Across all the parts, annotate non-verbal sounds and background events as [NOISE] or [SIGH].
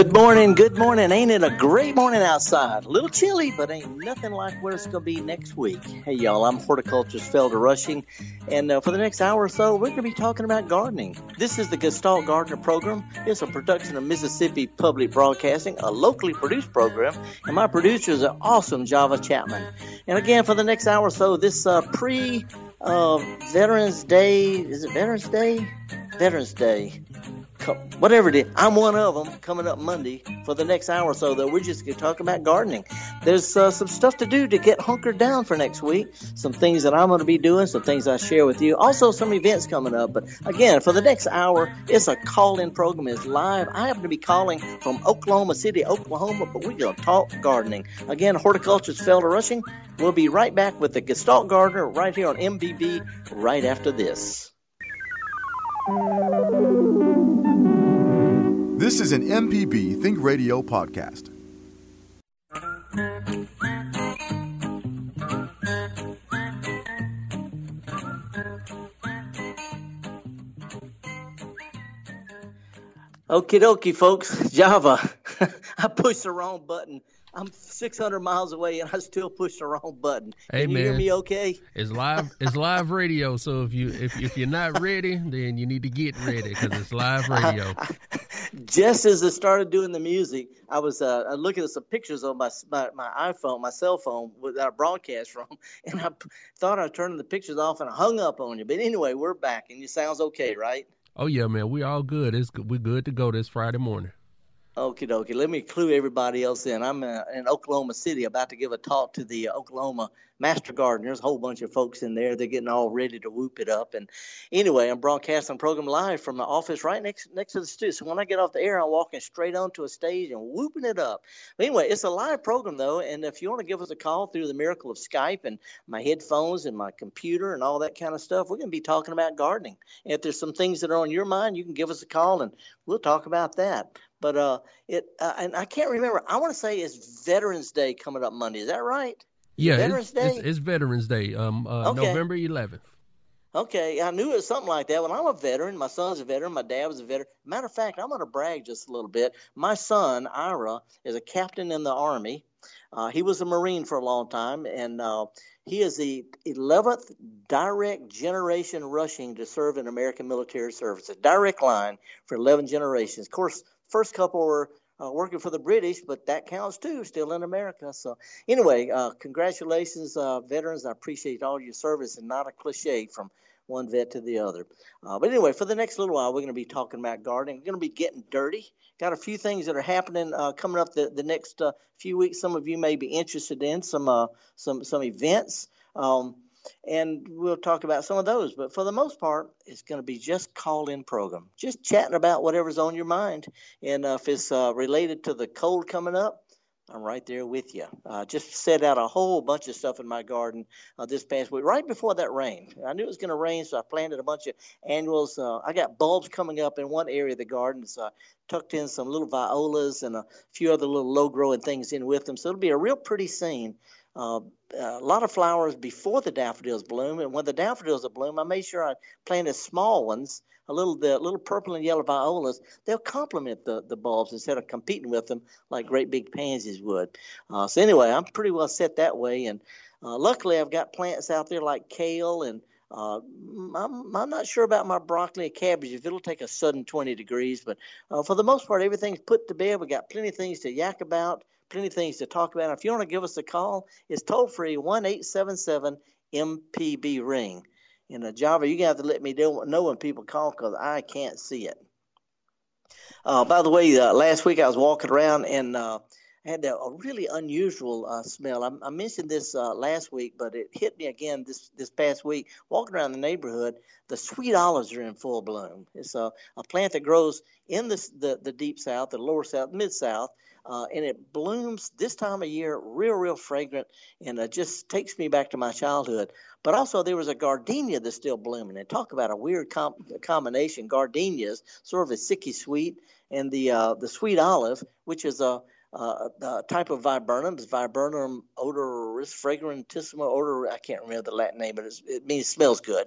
Good morning, good morning. Ain't it a great morning outside? A little chilly, but ain't nothing like where it's going to be next week. Hey, y'all, I'm Horticulturist Felder Rushing, and uh, for the next hour or so, we're going to be talking about gardening. This is the Gestalt Gardener Program. It's a production of Mississippi Public Broadcasting, a locally produced program, and my producer is an awesome Java Chapman. And again, for the next hour or so, this uh, pre uh, Veterans Day, is it Veterans Day? Veterans Day whatever it is. I'm one of them coming up Monday for the next hour or so, though. We're just going to talk about gardening. There's uh, some stuff to do to get hunkered down for next week. Some things that I'm going to be doing, some things I share with you. Also, some events coming up. But again, for the next hour, it's a call-in program. It's live. I happen to be calling from Oklahoma City, Oklahoma, but we're going to talk gardening. Again, horticulturist Felder Rushing. We'll be right back with the Gestalt Gardener right here on MPB right after this. This is an MPB Think Radio podcast. Okie dokie, folks. [LAUGHS] Java. [LAUGHS] I pushed the wrong button. I'm 600 miles away and I still push the wrong button. Hey Can man, you hear me okay? It's live. It's live radio. So if you if if you're not ready, then you need to get ready because it's live [LAUGHS] radio. Just as I started doing the music, I was uh, looking at some pictures on my, my my iPhone, my cell phone that I broadcast from, [LAUGHS] and I thought I turning the pictures off and I hung up on you. But anyway, we're back and you sounds okay, right? Oh yeah, man. We all good. It's we're good to go this Friday morning. Okie dokie. Let me clue everybody else in. I'm uh, in Oklahoma City about to give a talk to the Oklahoma Master Gardeners. A whole bunch of folks in there. They're getting all ready to whoop it up. And anyway, I'm broadcasting program live from the office right next next to the studio. So when I get off the air, I'm walking straight onto a stage and whooping it up. But anyway, it's a live program though, and if you want to give us a call through the miracle of Skype and my headphones and my computer and all that kind of stuff, we're going to be talking about gardening. And if there's some things that are on your mind, you can give us a call and we'll talk about that. But uh, it uh, and I can't remember. I want to say it's Veterans Day coming up Monday. Is that right? Yeah, Veterans it's, Day. It's, it's Veterans Day. Um, uh, Okay. November 11th. Okay, I knew it was something like that. Well, I'm a veteran. My son's a veteran. My dad was a veteran. Matter of fact, I'm going to brag just a little bit. My son, Ira, is a captain in the Army. Uh, he was a Marine for a long time, and uh, he is the 11th direct generation rushing to serve in American military service. A direct line for 11 generations. Of course, first couple were uh, working for the British, but that counts too, still in America. So, anyway, uh, congratulations, uh, veterans. I appreciate all your service and not a cliche from one vet to the other. Uh, but anyway, for the next little while, we're going to be talking about gardening. We're going to be getting dirty. Got a few things that are happening uh, coming up the, the next uh, few weeks. Some of you may be interested in some some some events. Um, and we'll talk about some of those. But for the most part, it's going to be just call-in program, just chatting about whatever's on your mind. And uh, if it's uh, related to the cold coming up, I'm right there with you. Uh, just set out a whole bunch of stuff in my garden uh, this past week, right before that rain. I knew it was going to rain, so I planted a bunch of annuals. Uh, I got bulbs coming up in one area of the garden, so I tucked in some little violas and a few other little low-growing things in with them. So it'll be a real pretty scene. Uh, a lot of flowers before the daffodils bloom, and when the daffodils are bloom, I made sure I planted small ones, a little the little purple and yellow violas. They'll complement the the bulbs instead of competing with them like great big pansies would. Uh, so anyway, I'm pretty well set that way, and uh, luckily I've got plants out there like kale and. Uh, I'm, I'm not sure about my broccoli and cabbage if it'll take a sudden 20 degrees, but uh, for the most part, everything's put to bed. We got plenty of things to yak about plenty of things to talk about. If you want to give us a call, it's toll free one eight seven seven MPB ring. And uh, Java, gonna have to let me know when people call because I can't see it. Uh, by the way, uh, last week I was walking around and uh, had a, a really unusual uh, smell. I, I mentioned this uh, last week, but it hit me again this this past week. Walking around the neighborhood, the sweet olives are in full bloom. It's a, a plant that grows in the, the the deep south, the lower south, mid south, uh, and it blooms this time of year, real, real fragrant, and it just takes me back to my childhood. But also, there was a gardenia that's still blooming. And talk about a weird com- combination: gardenias, sort of a sicky sweet, and the uh, the sweet olive, which is a uh, type of viburnum, it's viburnum odoris fragrantissima odor. I can't remember the Latin name, but it means smells good.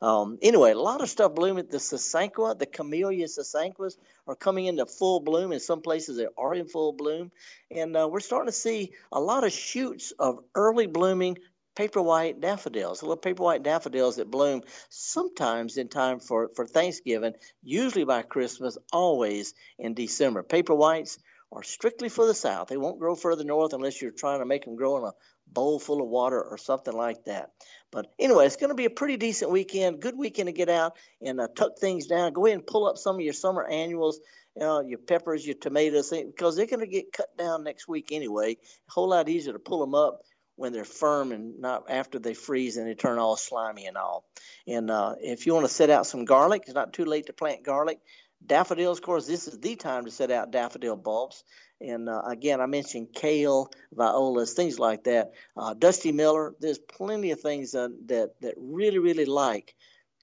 Um, anyway, a lot of stuff blooming. The sasanqua, the camellia sasanquas are coming into full bloom. In some places, they are in full bloom. And uh, we're starting to see a lot of shoots of early blooming paper white daffodils, little paper white daffodils that bloom sometimes in time for, for Thanksgiving, usually by Christmas, always in December. Paper whites are strictly for the South. They won't grow further north unless you're trying to make them grow in a bowl full of water or something like that. But anyway, it's going to be a pretty decent weekend. Good weekend to get out and uh, tuck things down. Go ahead and pull up some of your summer annuals, you know, your peppers, your tomatoes, because they're going to get cut down next week anyway. A whole lot easier to pull them up when they're firm and not after they freeze and they turn all slimy and all. And uh, if you want to set out some garlic, it's not too late to plant garlic. Daffodils, of course, this is the time to set out daffodil bulbs. And uh, again, I mentioned kale, violas, things like that. Uh, Dusty Miller, there's plenty of things uh, that that really, really like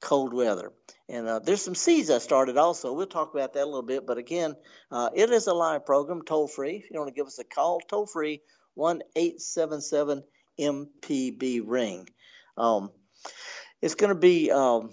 cold weather. And uh, there's some seeds I started also. We'll talk about that a little bit. But again, uh, it is a live program, toll free. If you want to give us a call, toll free one eight seven seven MPB ring. Um, it's going to be um,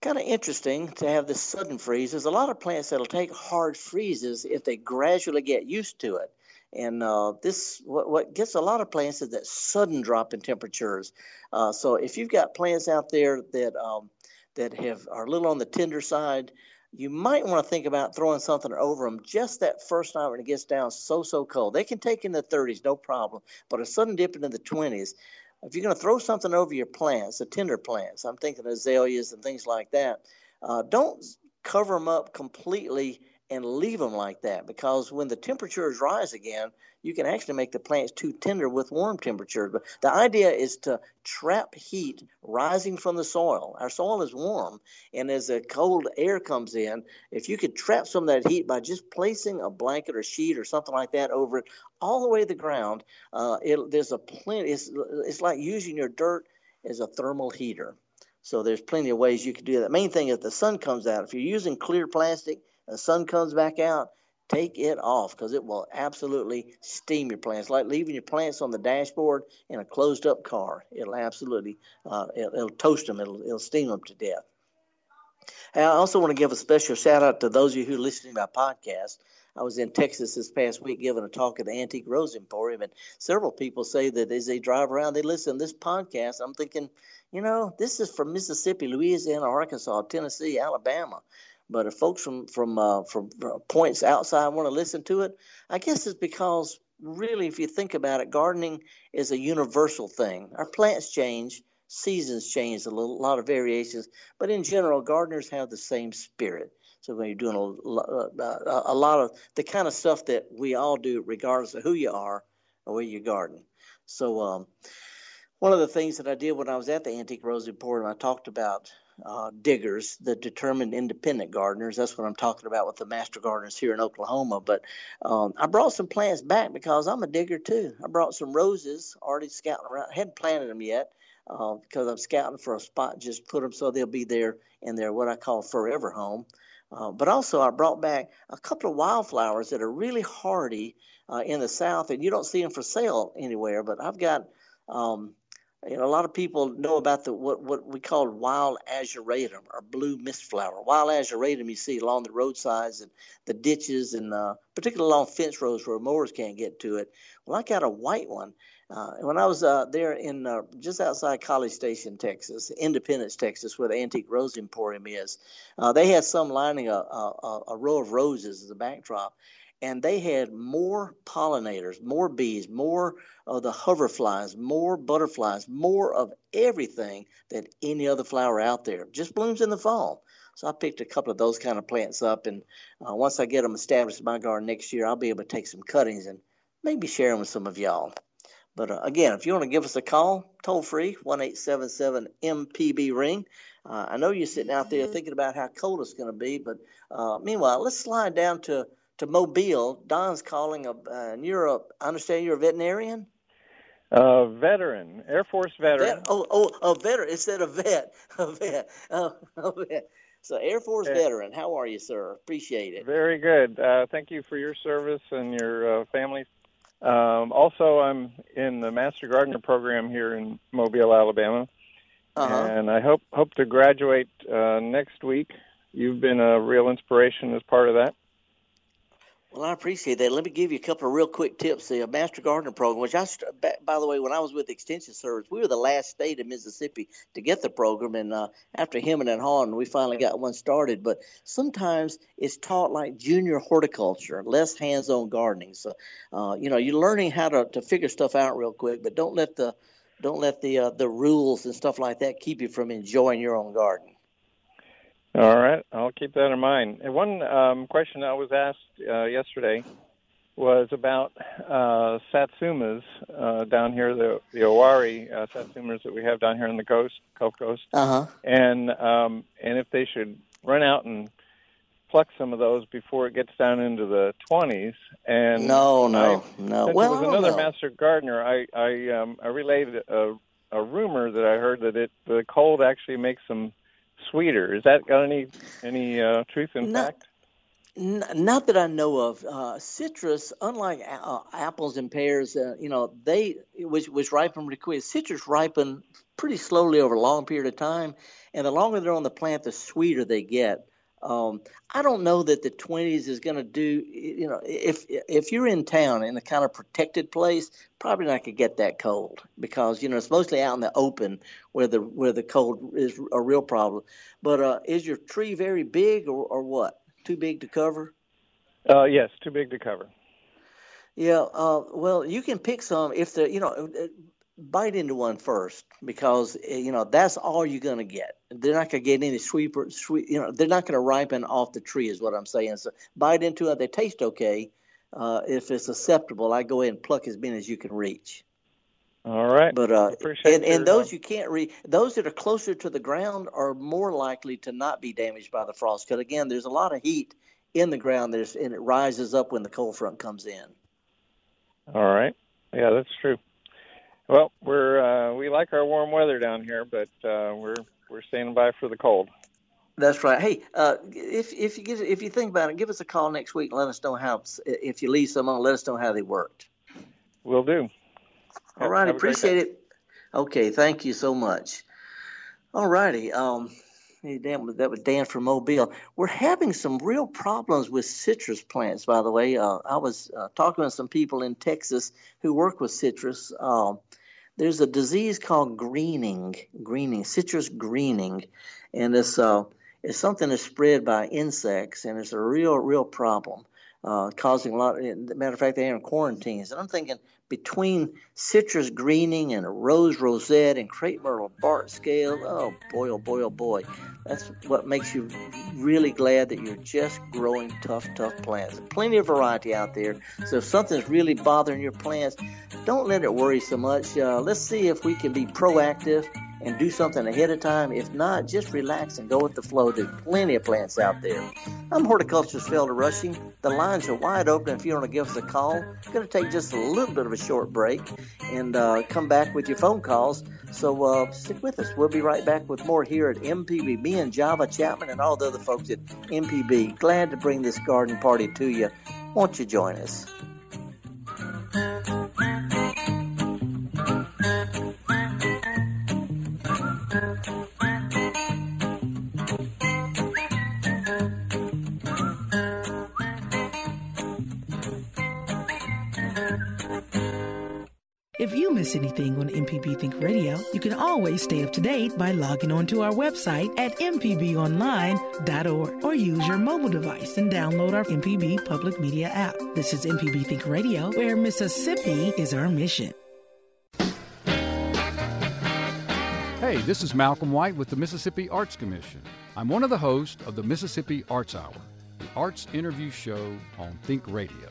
kind of interesting to have this sudden freeze. There's a lot of plants that'll take hard freezes if they gradually get used to it. And uh, this, what, what, gets a lot of plants is that sudden drop in temperatures. Uh, so if you've got plants out there that um, that have are a little on the tender side, you might want to think about throwing something over them just that first night when it gets down so so cold. They can take in the 30s, no problem, but a sudden dip into the 20s. If you're going to throw something over your plants, the tender plants, I'm thinking azaleas and things like that, uh, don't cover them up completely and leave them like that because when the temperatures rise again, you can actually make the plants too tender with warm temperatures. But the idea is to trap heat rising from the soil. Our soil is warm, and as the cold air comes in, if you could trap some of that heat by just placing a blanket or sheet or something like that over it all the way to the ground, uh, it, there's a plenty. It's, it's like using your dirt as a thermal heater. So there's plenty of ways you can do that. Main thing is the sun comes out. If you're using clear plastic, the sun comes back out, take it off because it will absolutely steam your plants. Like leaving your plants on the dashboard in a closed up car. It'll absolutely, uh, it'll, it'll, toast them, it'll, it'll steam them to death. And I also want to give a special shout out to those of you who are listening to my podcast. I was in Texas this past week giving a talk at the Antique Rose Emporium, and several people say that as they drive around, they listen to this podcast. I'm thinking, you know, this is from Mississippi, Louisiana, Arkansas, Tennessee, Alabama. But if folks from from uh, from points outside want to listen to it, I guess it's because really, if you think about it, gardening is a universal thing. Our plants change, seasons change, a little, lot of variations, but in general, gardeners have the same spirit. So when you're doing a, uh, a lot of the kind of stuff that we all do, regardless of who you are or where you garden. So um, one of the things that I did when I was at the Antique Rose Emporium, I talked about uh, diggers, the determined independent gardeners. That's what I'm talking about with the master gardeners here in Oklahoma. But um, I brought some plants back because I'm a digger too. I brought some roses already scouting around. I hadn't planted them yet uh, because I'm scouting for a spot. Just put them so they'll be there in their what I call forever home. Uh, but also, I brought back a couple of wildflowers that are really hardy uh, in the South, and you don't see them for sale anywhere. But I've got um, you know, a lot of people know about the what what we call wild ageratum or blue mist flower. Wild ageratum you see along the roadsides and the ditches and uh, particularly along fence roads where mowers can't get to it. Well, I got a white one. Uh, when I was uh, there in uh, just outside College Station, Texas, Independence, Texas, where the Antique Rose Emporium is, uh, they had some lining a, a, a row of roses as a backdrop, and they had more pollinators, more bees, more of the hoverflies, more butterflies, more of everything than any other flower out there. Just blooms in the fall. So I picked a couple of those kind of plants up, and uh, once I get them established in my garden next year, I'll be able to take some cuttings and maybe share them with some of y'all. But uh, again, if you want to give us a call, toll free, one eight seven seven MPB ring. Uh, I know you're sitting out there thinking about how cold it's going to be, but uh, meanwhile, let's slide down to to Mobile. Don's calling, a, uh, and you're a, I understand you're a veterinarian? A veteran, Air Force veteran. Vet, oh, oh, a veteran instead of vet. A vet. [LAUGHS] Oh, [LAUGHS] a vet. So, Air Force veteran, how are you, sir? Appreciate it. Very good. Uh, thank you for your service and your uh, family. Um, also, I'm in the Master Gardener program here in Mobile, Alabama. Uh-huh. and I hope hope to graduate uh, next week. You've been a real inspiration as part of that. Well, I appreciate that. Let me give you a couple of real quick tips. The Master Gardener program, which I, by the way, when I was with Extension Service, we were the last state in Mississippi to get the program, and uh, after Hemming and Hawing, we finally got one started. But sometimes it's taught like junior horticulture, less hands-on gardening. So, uh, you know, you're learning how to, to figure stuff out real quick, but don't let the don't let the uh, the rules and stuff like that keep you from enjoying your own garden. All right, I'll keep that in mind. And one um, question I was asked uh, yesterday was about uh, satsumas uh, down here, the the owari uh, satsumas that we have down here on the coast, Gulf Coast, Uh huh. and um, and if they should run out and pluck some of those before it gets down into the twenties. And No, no, I, no. Since Well, it was another master gardener, I I um, I relayed a, a rumor that I heard that it the cold actually makes them sweeter. Is that got any any uh, truth in No. fact? N- not that I know of. Uh, citrus, unlike a- uh, apples and pears, uh, you know, they which which ripen pretty quick. Citrus ripen pretty slowly over a long period of time, and the longer they're on the plant, the sweeter they get. Um, I don't know that the 20s is going to do. You know, if if you're in town in a kind of protected place, probably not going to get that cold because you know it's mostly out in the open where the where the cold is a real problem. But uh, is your tree very big or, or what? Too big to cover? Uh, yes, too big to cover. Yeah. Uh, well, you can pick some if the you know uh, bite into one first because uh, you know that's all you're gonna get. They're not gonna get any sweeper sweet. You know they're not gonna ripen off the tree is what I'm saying. So bite into it. They taste okay. Uh, if it's acceptable, I go ahead and pluck as many as you can reach. All right. But uh, and, and those uh, you can't read, those that are closer to the ground are more likely to not be damaged by the frost. Because again, there's a lot of heat in the ground. There's and it rises up when the cold front comes in. All right. Yeah, that's true. Well, we're uh, we like our warm weather down here, but uh, we're we're standing by for the cold. That's right. Hey, uh, if if you get, if you think about it, give us a call next week and let us know how. If you leave some on, let us know how they worked. We'll do. All right, Have appreciate it. Okay, thank you so much. All righty. Um, Dan, that was Dan from Mobile. We're having some real problems with citrus plants, by the way. Uh, I was uh, talking with some people in Texas who work with citrus. Um, there's a disease called greening, greening, citrus greening, and it's uh, it's something that's spread by insects, and it's a real, real problem, uh, causing a lot. Matter of fact, they're in quarantines, and I'm thinking between citrus greening and a rose rosette and crepe myrtle bark scale, oh boy, oh boy, oh boy, that's what makes you really glad that you're just growing tough, tough plants. Plenty of variety out there. So if something's really bothering your plants, don't let it worry so much. Uh, let's see if we can be proactive and do something ahead of time. If not, just relax and go with the flow. There's plenty of plants out there. I'm horticulturist Felder Rushing. The lines are wide open if you want to give us a call. Going to take just a little bit of a short break and uh, come back with your phone calls. So uh, stick with us. We'll be right back with more here at MPB. Me and Java Chapman and all the other folks at MPB. Glad to bring this garden party to you. Won't you join us? Miss anything on MPB Think Radio, you can always stay up to date by logging on to our website at mpbonline.org or use your mobile device and download our MPB public media app. This is MPB Think Radio, where Mississippi is our mission. Hey, this is Malcolm White with the Mississippi Arts Commission. I'm one of the hosts of the Mississippi Arts Hour, the arts interview show on Think Radio.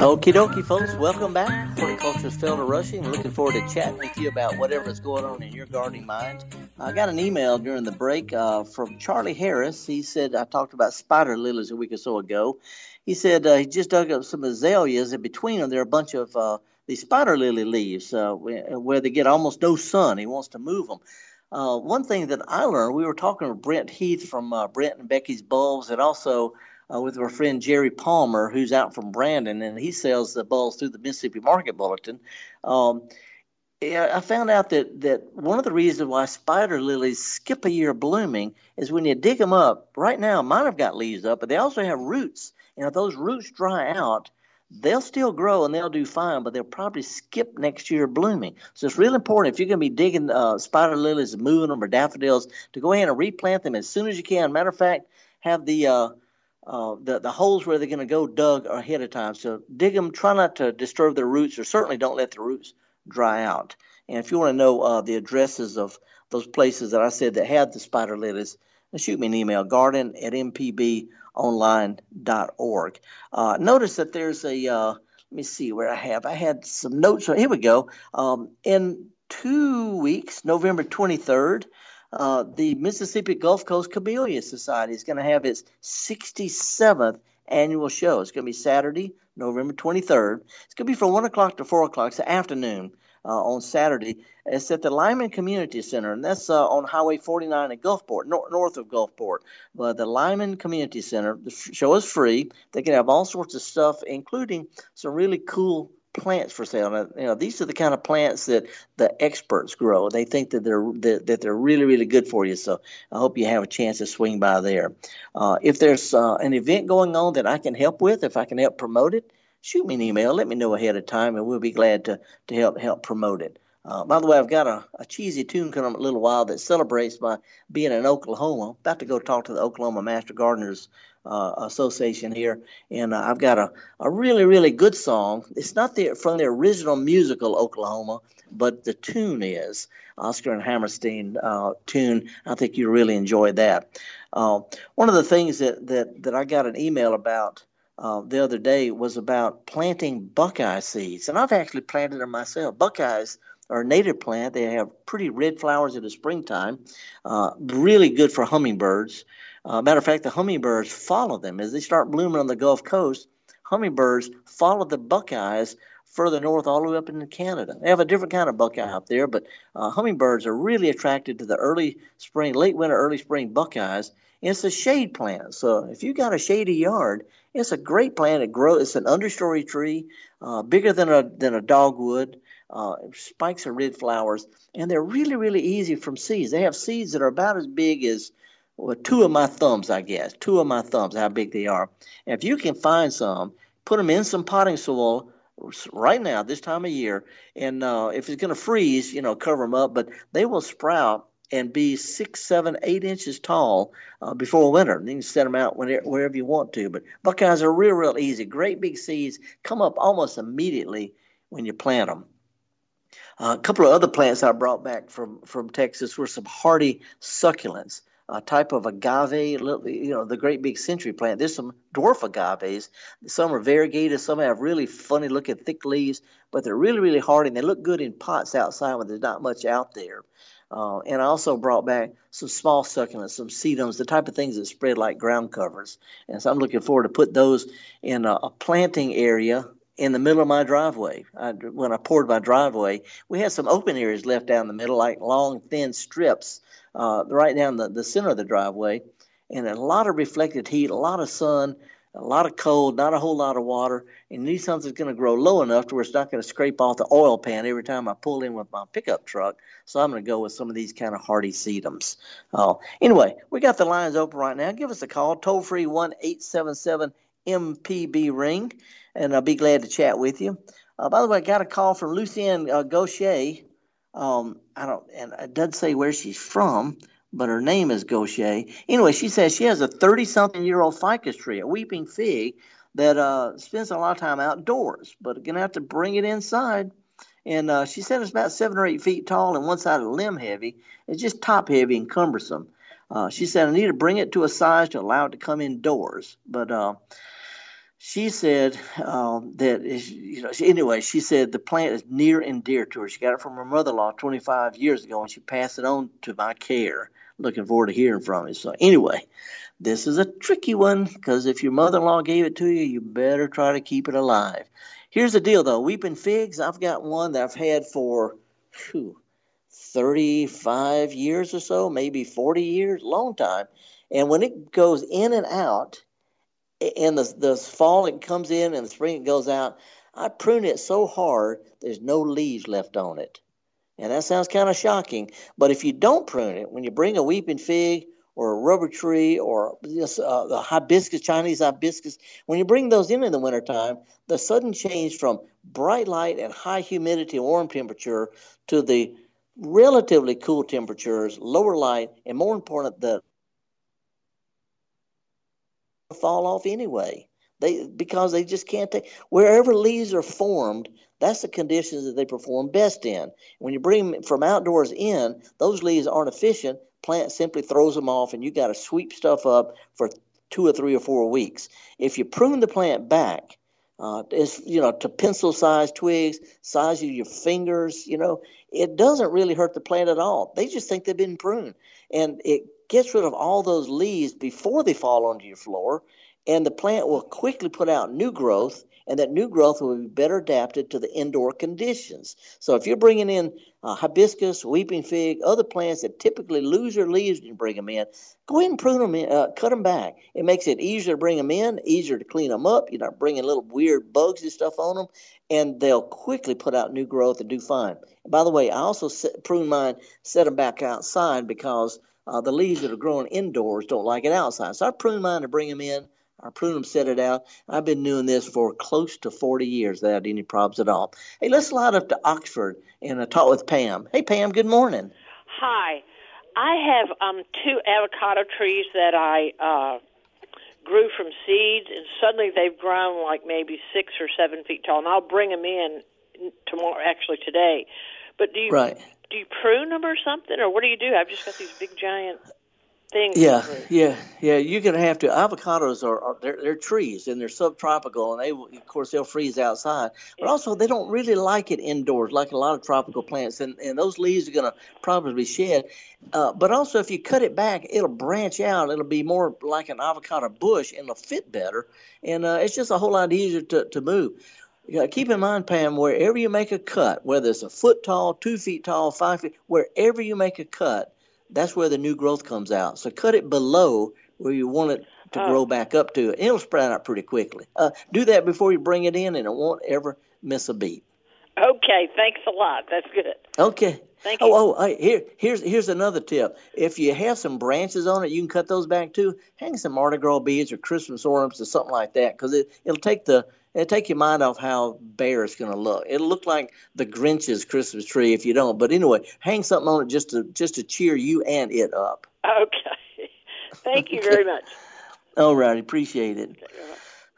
Okie dokie, folks. Welcome back. Horticulture's Felder Rushing. Looking forward to chatting with you about whatever is going on in your gardening mind. I got an email during the break uh, from Charlie Harris. He said, I talked about spider lilies a week or so ago. He said uh, he just dug up some azaleas, and between them, there are a bunch of uh, these spider lily leaves uh, where they get almost no sun. He wants to move them. Uh, one thing that I learned, we were talking with Brent Heath from uh, Brent and Becky's Bulbs, and also uh, with our friend Jerry Palmer, who's out from Brandon, and he sells the bulbs through the Mississippi Market Bulletin. Um, I found out that, that one of the reasons why spider lilies skip a year blooming is when you dig them up. Right now, mine have got leaves up, but they also have roots. And if those roots dry out, they'll still grow and they'll do fine, but they'll probably skip next year blooming. So it's really important if you're going to be digging uh, spider lilies and moving them or daffodils to go ahead and replant them as soon as you can. Matter of fact, have the uh, uh, the the holes where they're going to go dug ahead of time. So dig them. Try not to disturb their roots, or certainly don't let the roots dry out. And if you want to know uh, the addresses of those places that I said that had the spider lilies, shoot me an email, garden at mpbonline.org. Uh, notice that there's a, uh, let me see where I have, I had some notes. Here we go. Um, in two weeks, November 23rd, uh, the Mississippi Gulf Coast Camellia Society is going to have its 67th annual show. It's going to be Saturday, November 23rd. It's going to be from 1 o'clock to 4 o'clock. It's the afternoon on Saturday. It's at the Lyman Community Center, and that's uh, on Highway 49 in Gulfport, nor- north of Gulfport. But the Lyman Community Center, the show is free. They can have all sorts of stuff, including some really cool plants for sale. Now, you know, these are the kind of plants that the experts grow. They think that they're that, that they're really really good for you. So I hope you have a chance to swing by there. Uh, if there's uh, an event going on that I can help with, if I can help promote it, shoot me an email. Let me know ahead of time, and we'll be glad to to help help promote it. Uh, by the way, I've got a, a cheesy tune coming up in a little while that celebrates my being in Oklahoma. About to go talk to the Oklahoma Master Gardeners uh, Association here, and uh, I've got a, a really really good song. It's not the, from the original musical Oklahoma, but the tune is Oscar and Hammerstein uh, tune. I think you really enjoy that. Uh, one of the things that, that that I got an email about uh, the other day was about planting buckeye seeds, and I've actually planted them myself. Buckeyes are a native plant. They have pretty red flowers in the springtime. Uh, really good for hummingbirds. Uh, matter of fact, the hummingbirds follow them as they start blooming on the Gulf Coast. Hummingbirds follow the buckeyes further north, all the way up into Canada. They have a different kind of buckeye up there, but uh, hummingbirds are really attracted to the early spring, late winter, early spring buckeyes. And it's a shade plant, so if you've got a shady yard, it's a great plant. It grows. It's an understory tree, uh, bigger than a than a dogwood uh, spikes of red flowers, and they're really, really easy from seeds. They have seeds that are about as big as well, two of my thumbs, I guess, two of my thumbs, how big they are. And if you can find some, put them in some potting soil right now, this time of year, and uh, if it's going to freeze, you know, cover them up, but they will sprout and be six, seven, eight inches tall uh, before winter. And then you can set them out whenever, wherever you want to. But buckeyes are real, real easy. Great big seeds come up almost immediately when you plant them. Uh, a couple of other plants I brought back from, from Texas were some hardy succulents, a type of agave, you know, the great big century plant. There's some dwarf agaves. Some are variegated, some have really funny looking thick leaves, but they're really, really hardy and they look good in pots outside when there's not much out there. Uh, and I also brought back some small succulents, some sedums, the type of things that spread like ground covers. And so I'm looking forward to put those in a, a planting area in the middle of my driveway. I, when I poured my driveway, we had some open areas left down the middle, like long, thin strips uh, right down the, the center of the driveway, and a lot of reflected heat, a lot of sun, a lot of cold, not a whole lot of water. And these something's going to grow low enough to where it's not going to scrape off the oil pan every time I pull in with my pickup truck. So I'm going to go with some of these kind of hardy sedums. Uh, anyway, we got the lines open right now. Give us a call, toll free one eight seven seven MPB ring and I'll be glad to chat with you. Uh, by the way, I got a call from Lucienne uh, Gaucher. Um, I don't, and it doesn't say where she's from, but her name is Gaucher. Anyway, she says she has a 30-something year old ficus tree, a weeping fig, that uh, spends a lot of time outdoors, but gonna have to bring it inside. And uh, she said it's about seven or eight feet tall, and one side is limb heavy. It's just top heavy and cumbersome. Uh, she said I need to bring it to a size to allow it to come indoors, but uh, she said um, that you know anyway she said the plant is near and dear to her she got it from her mother-in-law 25 years ago and she passed it on to my care looking forward to hearing from you. So anyway this is a tricky one because if your mother-in-law gave it to you you better try to keep it alive. Here's the deal though. Weeping figs i've got one that i've had for whew, 35 years or so maybe 40 years long time. And when it goes in and out in the the fall it comes in and the spring it goes out. I prune it so hard there's no leaves left on it, and that sounds kind of shocking. But if you don't prune it, when you bring a weeping fig or a rubber tree or just, uh, the hibiscus, Chinese hibiscus, when you bring those in in the wintertime, the sudden change from bright light and high humidity and warm temperature to the relatively cool temperatures, lower light, and more important, the fall off anyway. They because they just can't take wherever leaves are formed. That's the conditions that they perform best in. When you bring them from outdoors in, those leaves aren't efficient. Plant simply throws them off, and you got to sweep stuff up for two or three or four weeks. If you prune the plant back, uh, it's you know to pencil size twigs, size of your fingers, you know, it doesn't really hurt the plant at all. They just think they've been pruned, and it gets rid of all those leaves before they fall onto your floor, and the plant will quickly put out new growth, and that new growth will be better adapted to the indoor conditions. So if you're bringing in uh, hibiscus, weeping fig, other plants that typically lose their leaves when you bring them in, go ahead and prune them, in, uh, cut them back. It makes it easier to bring them in, easier to clean them up. You're not bringing little weird bugs and stuff on them, and they'll quickly put out new growth and do fine. And by the way, I also set, prune mine, set them back outside because uh, the leaves that are growing indoors don't like it outside. So I prune mine to bring them in. I prune them, set it out. I've been doing this for close to 40 years without any problems at all. Hey, let's slide up to Oxford and uh, talk with Pam. Hey, Pam, good morning. Hi. I have um, two avocado trees that I uh, grew from seeds, and suddenly they've grown like maybe six or seven feet tall. And I'll bring them in tomorrow, actually today. But do you right do you prune them or something, or what do you do? I've just got these big giant things. Yeah, yeah, yeah. You're gonna have to. Avocados are, are they're, they're trees and they're subtropical, and they of course they'll freeze outside. But yeah. also they don't really like it indoors, like a lot of tropical plants, and and those leaves are gonna probably be shed. Uh, but also if you cut it back, it'll branch out. It'll be more like an avocado bush, and it'll fit better. And uh, it's just a whole lot easier to to move keep in mind, Pam, wherever you make a cut, whether it's a foot tall, two feet tall, five feet, wherever you make a cut, that's where the new growth comes out. So cut it below where you want it to oh. grow back up to, it'll sprout out pretty quickly. Uh, do that before you bring it in, and it won't ever miss a beat. Okay, thanks a lot. That's good. Okay. Thank you. Oh, oh, here, here's here's another tip. If you have some branches on it, you can cut those back too. Hang some Mardi Gras beads or Christmas ornaments or something like that, because it it'll take the it'll take your mind off how bare it's going to look. It'll look like the Grinch's Christmas tree if you don't. But anyway, hang something on it just to just to cheer you and it up. Okay. [LAUGHS] Thank you very much. All right, appreciate it.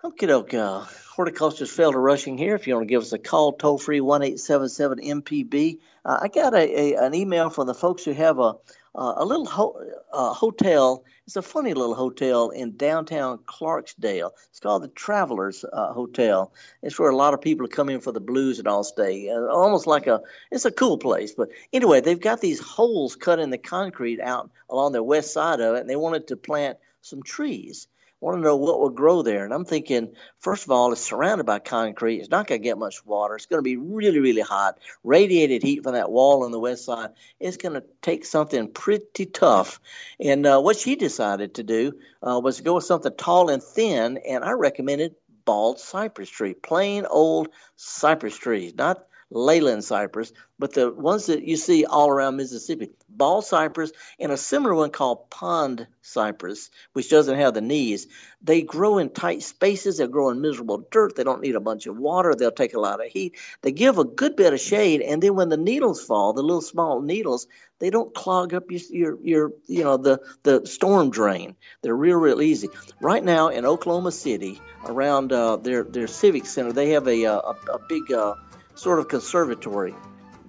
Okay, okay. Uh, horticulturist Felder Rushing here. If you want to give us a call, toll free one eight seven seven MPB. Uh, I got a, a, an email from the folks who have a uh, a little ho- uh, hotel. It's a funny little hotel in downtown Clarksdale. It's called the Travelers uh, Hotel. It's where a lot of people come in for the blues and all stay. Uh, almost like a, it's a cool place. But anyway, they've got these holes cut in the concrete out along the west side of it, and they wanted to plant some trees want to know what will grow there. And I'm thinking, first of all, it's surrounded by concrete. It's not going to get much water. It's going to be really, really hot. Radiated heat from that wall on the west side. It's going to take something pretty tough. And uh, what she decided to do uh, was go with something tall and thin. And I recommended bald cypress tree, plain old cypress trees, not leyland cypress, but the ones that you see all around Mississippi, bald cypress and a similar one called pond cypress, which doesn't have the knees. They grow in tight spaces. They grow in miserable dirt. They don't need a bunch of water. They'll take a lot of heat. They give a good bit of shade, and then when the needles fall, the little small needles, they don't clog up your your, your you know the the storm drain. They're real real easy. Right now in Oklahoma City, around uh, their their civic center, they have a uh, a, a big uh, sort of conservatory.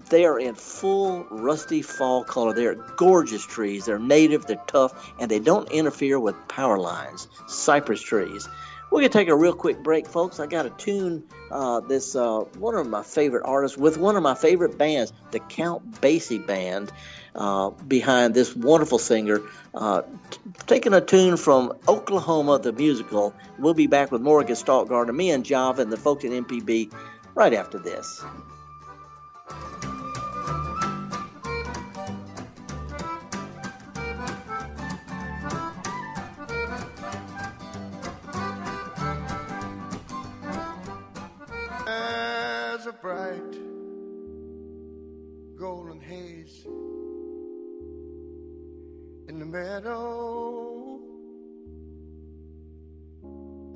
They are in full rusty fall color. They're gorgeous trees. They're native, they're tough, and they don't interfere with power lines. Cypress trees. We're going to take a real quick break, folks. I got to tune uh, this uh, one of my favorite artists with one of my favorite bands, the Count Basie Band, uh, behind this wonderful singer. Uh, t- taking a tune from Oklahoma, the musical. We'll be back with more Gestalt Gardener, me and Java, and the folks at MPB right after this. There's a bright golden haze in the meadow.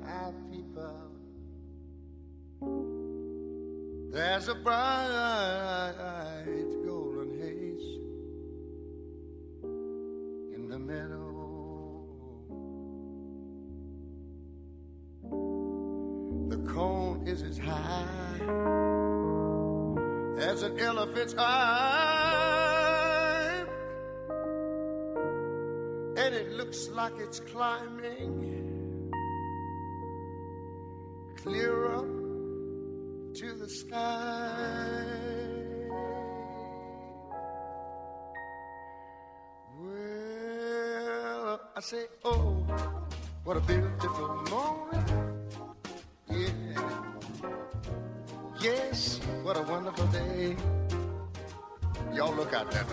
I peep out. There's a bright golden haze in the meadow. The cone is as high as an elephant's eye, and it looks like it's climbing clear up to the sky. Well, I say, oh, what a beautiful morning. Yeah. Yes, what a wonderful day. Y'all look out there.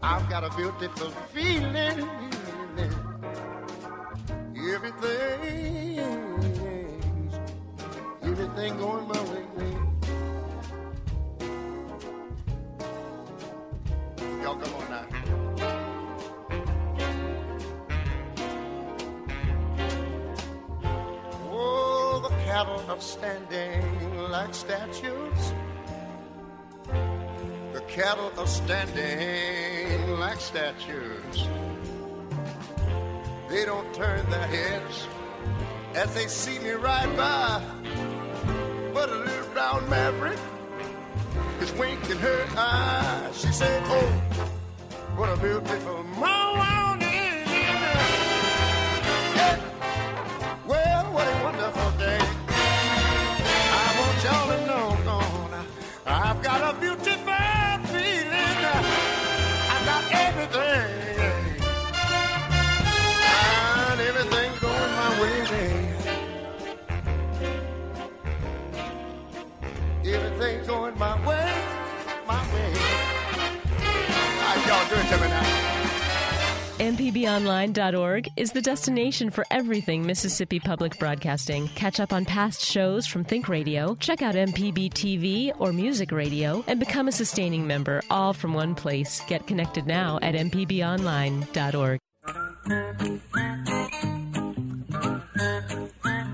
I've got a beautiful feeling. Everything, everything going my way. Y'all come on now. Oh, the cattle are standing like statues. The cattle are standing like statues. They don't turn their heads as they see me ride by. Brown maverick is winking her eye. She said, Oh, what a beautiful morning. Yeah. Well, what a wonderful day. I want y'all to know, no, no, I've got a beautiful MPBOnline.org is the destination for everything Mississippi Public Broadcasting. Catch up on past shows from Think Radio, check out MPB TV or Music Radio, and become a sustaining member, all from one place. Get connected now at MPBOnline.org.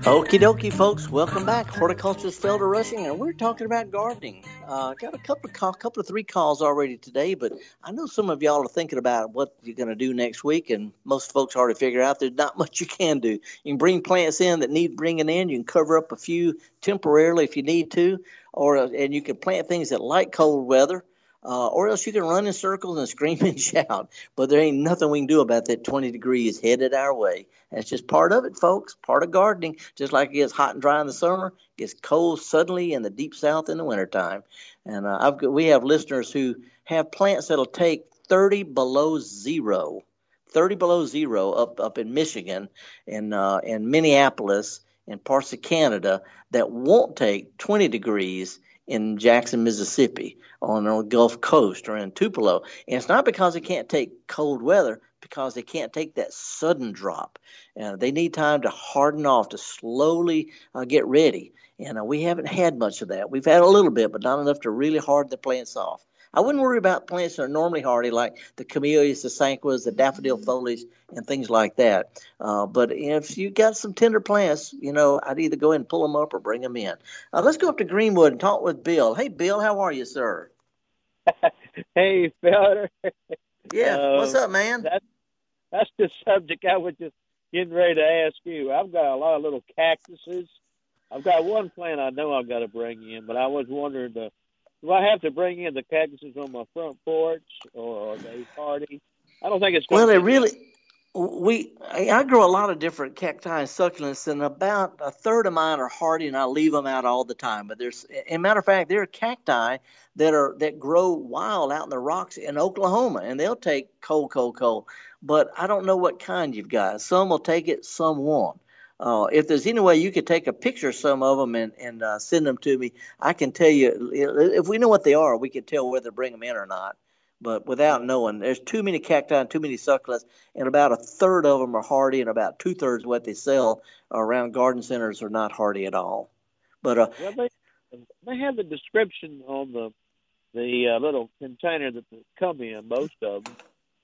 Okie dokie, folks. Welcome back. Horticulturist Felder Rushing, and we're talking about gardening. Uh, got a couple of call, couple of three calls already today, but I know some of y'all are thinking about what you're going to do next week, and most folks already figure out there's not [LAUGHS] much you can do. You can bring plants in that need bringing in. You can cover up a few temporarily if you need to, or and you can plant things that like cold weather. Uh, or else you can run in circles and scream and [LAUGHS] shout. But there ain't nothing we can do about that 20 degrees headed our way. That's just part of it, folks. Part of gardening. Just like it gets hot and dry in the summer, it gets cold suddenly in the deep south in the wintertime. And uh, I've we have listeners who have plants that'll take 30 below zero. 30 below zero up up in Michigan and uh, in Minneapolis and parts of Canada that won't take 20 degrees in Jackson, Mississippi, on the Gulf Coast or in Tupelo. And it's not because they can't take cold weather, because they can't take that sudden drop. Uh, they need time to harden off, to slowly uh, get ready. And uh, we haven't had much of that. We've had a little bit, but not enough to really harden the plants off. I wouldn't worry about plants that are normally hardy, like the camellias, the sasanquas, the daffodil foliage, and things like that. Uh, but if you got some tender plants, you know, I'd either go and pull them up or bring them in. Uh, let's go up to Greenwood and talk with Bill. Hey, Bill, how are you, sir? [LAUGHS] hey, Felder. Yeah, Uh, what's up, man? That's that's the subject I was just getting ready to ask you. I've got a lot of little cactuses. I've got one plant I know I've got to bring in, but I was wondering, uh, do I have to bring in the cactuses on my front porch, or are they hardy? I don't think it's. Well, gonna they really, we I, I grow a lot of different cacti and succulents, and about a third of mine are hardy, and I leave them out all the time. But there's, a matter of fact, there are cacti that are that grow wild out in the rocks in Oklahoma, and they'll take cold, cold, cold. But I don't know what kind you've got. Some will take it, some won't. Uh, if there's any way you could take a picture of some of them and, and uh, send them to me, I can tell you if we know what they are, we can tell whether to bring them in or not. But without knowing, there's too many cacti and too many succulents, and about a third of them are hardy, and about two thirds of what they sell around garden centers are not hardy at all. But uh, well, they they have the description on the the uh, little container that they come in, most of them,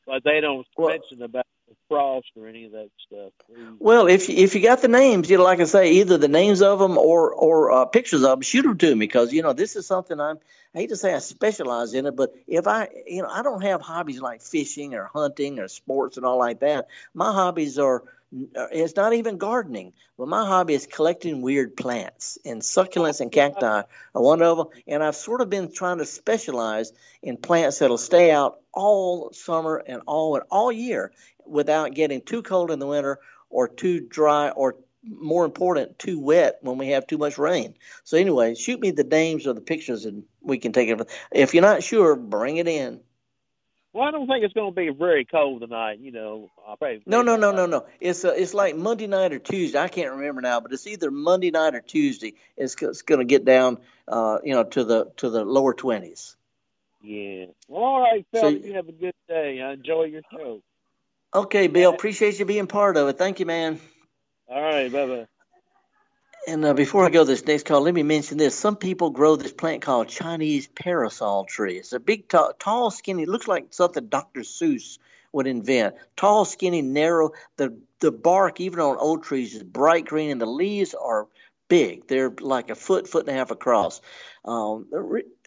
but they don't well, mention about frost or any of that stuff. Well, if if you got the names, you know, like I say, either the names of them or or uh, pictures of them, shoot them to me because you know this is something I'm. I hate to say I specialize in it, but if I, you know, I don't have hobbies like fishing or hunting or sports and all like that. My hobbies are Uh, it's not even gardening. Well, my hobby is collecting weird plants, and succulents and cacti are one of them. And I've sort of been trying to specialize in plants that'll stay out all summer and all and all year without getting too cold in the winter or too dry or more important, too wet when we have too much rain. So anyway, shoot me the names or the pictures and we can take it. If you're not sure, bring it in. Well, I don't think it's going to be very cold tonight. You know, I'll probably no, no, no, no, no. It's uh, it's like Monday night or Tuesday. I can't remember now, but it's either Monday night or Tuesday. It's, it's going to get down, uh, you know, to the to the lower twenties. Yeah. Well, all right, Phil. So, you have a good day. I enjoy your show. Okay, Bill. Appreciate you being part of it. Thank you, man. All right. Bye bye. And uh, before I go this next call, let me mention this. Some people grow this plant called Chinese parasol tree. It's a big, t- tall, skinny, looks like something Dr. Seuss would invent. Tall, skinny, narrow. The the bark, even on old trees, is bright green, and the leaves are big. They're like a foot, foot and a half across. Um,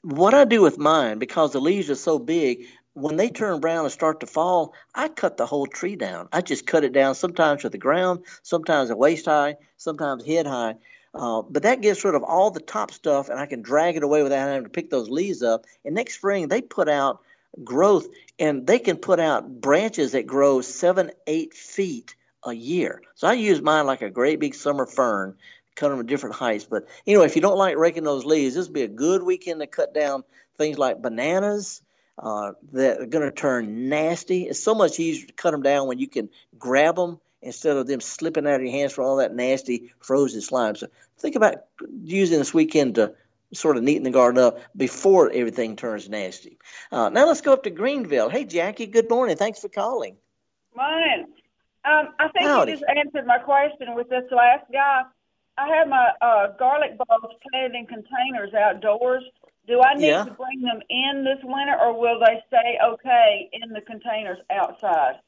what I do with mine, because the leaves are so big, when they turn brown and start to fall, I cut the whole tree down. I just cut it down sometimes to the ground, sometimes at waist high, sometimes head high. Uh, but that gets rid of all the top stuff, and I can drag it away without having to pick those leaves up. And next spring, they put out growth, and they can put out branches that grow seven, eight feet a year. So I use mine like a great big summer fern, cut them at different heights. But anyway, if you don't like raking those leaves, this would be a good weekend to cut down things like bananas uh, that are going to turn nasty. It's so much easier to cut them down when you can grab them instead of them slipping out of your hands from all that nasty frozen slime. So think about using this weekend to sort of neaten the garden up before everything turns nasty. Uh, now let's go up to Greenville. Hey, Jackie, good morning. Thanks for calling. Morning. Um, I think Howdy. you just answered my question with this last guy. I have my uh, garlic bulbs planted in containers outdoors, do I need Yeah. to bring them in this winter, or will they stay okay in the containers outside?